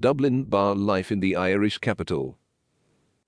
Dublin Bar Life in the Irish capital.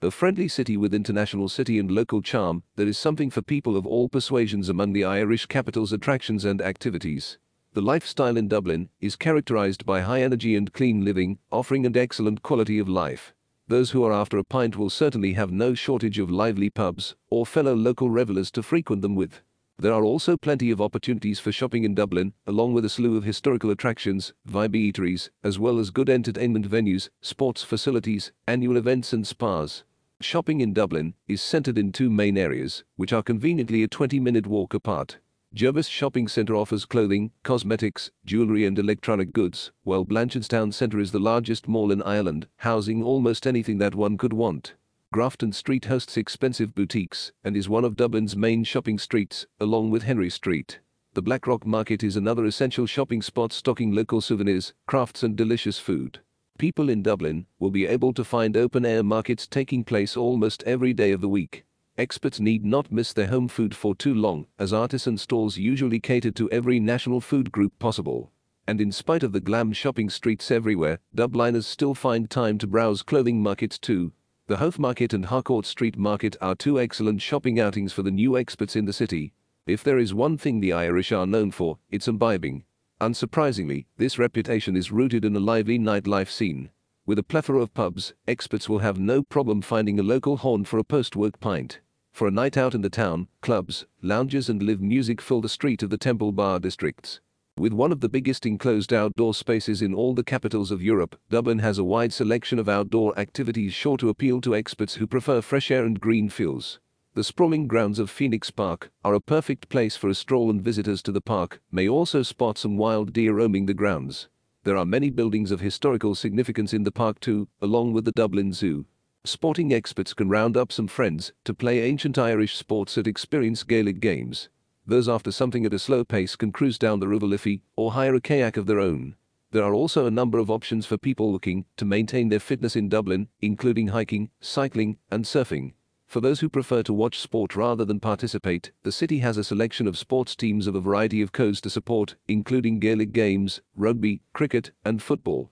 A friendly city with international city and local charm, there is something for people of all persuasions among the Irish capital's attractions and activities. The lifestyle in Dublin is characterized by high energy and clean living, offering an excellent quality of life. Those who are after a pint will certainly have no shortage of lively pubs or fellow local revelers to frequent them with. There are also plenty of opportunities for shopping in Dublin, along with a slew of historical attractions, vibe eateries, as well as good entertainment venues, sports facilities, annual events and spas. Shopping in Dublin is centered in two main areas, which are conveniently a 20-minute walk apart. Jervis Shopping Centre offers clothing, cosmetics, jewellery and electronic goods, while Blanchardstown Centre is the largest mall in Ireland, housing almost anything that one could want. Grafton Street hosts expensive boutiques and is one of Dublin's main shopping streets, along with Henry Street. The Blackrock Market is another essential shopping spot stocking local souvenirs, crafts and delicious food. People in Dublin will be able to find open-air markets taking place almost every day of the week. Experts need not miss their home food for too long, as artisan stalls usually cater to every national food group possible. And in spite of the glam shopping streets everywhere, Dubliners still find time to browse clothing markets too, the Howth Market and Harcourt Street Market are two excellent shopping outings for the new experts in the city. If there is one thing the Irish are known for, it's imbibing. Unsurprisingly, this reputation is rooted in a lively nightlife scene. With a plethora of pubs, experts will have no problem finding a local haunt for a post-work pint. For a night out in the town, clubs, lounges and live music fill the street of the Temple Bar districts. With one of the biggest enclosed outdoor spaces in all the capitals of Europe, Dublin has a wide selection of outdoor activities sure to appeal to experts who prefer fresh air and green fields. The sprawling grounds of Phoenix Park are a perfect place for a stroll and visitors to the park may also spot some wild deer roaming the grounds. There are many buildings of historical significance in the park too, along with the Dublin Zoo. Sporting experts can round up some friends to play ancient Irish sports and experience Gaelic games. Those after something at a slow pace can cruise down the River Liffey or hire a kayak of their own. There are also a number of options for people looking to maintain their fitness in Dublin, including hiking, cycling, and surfing. For those who prefer to watch sport rather than participate, the city has a selection of sports teams of a variety of codes to support, including Gaelic games, rugby, cricket, and football.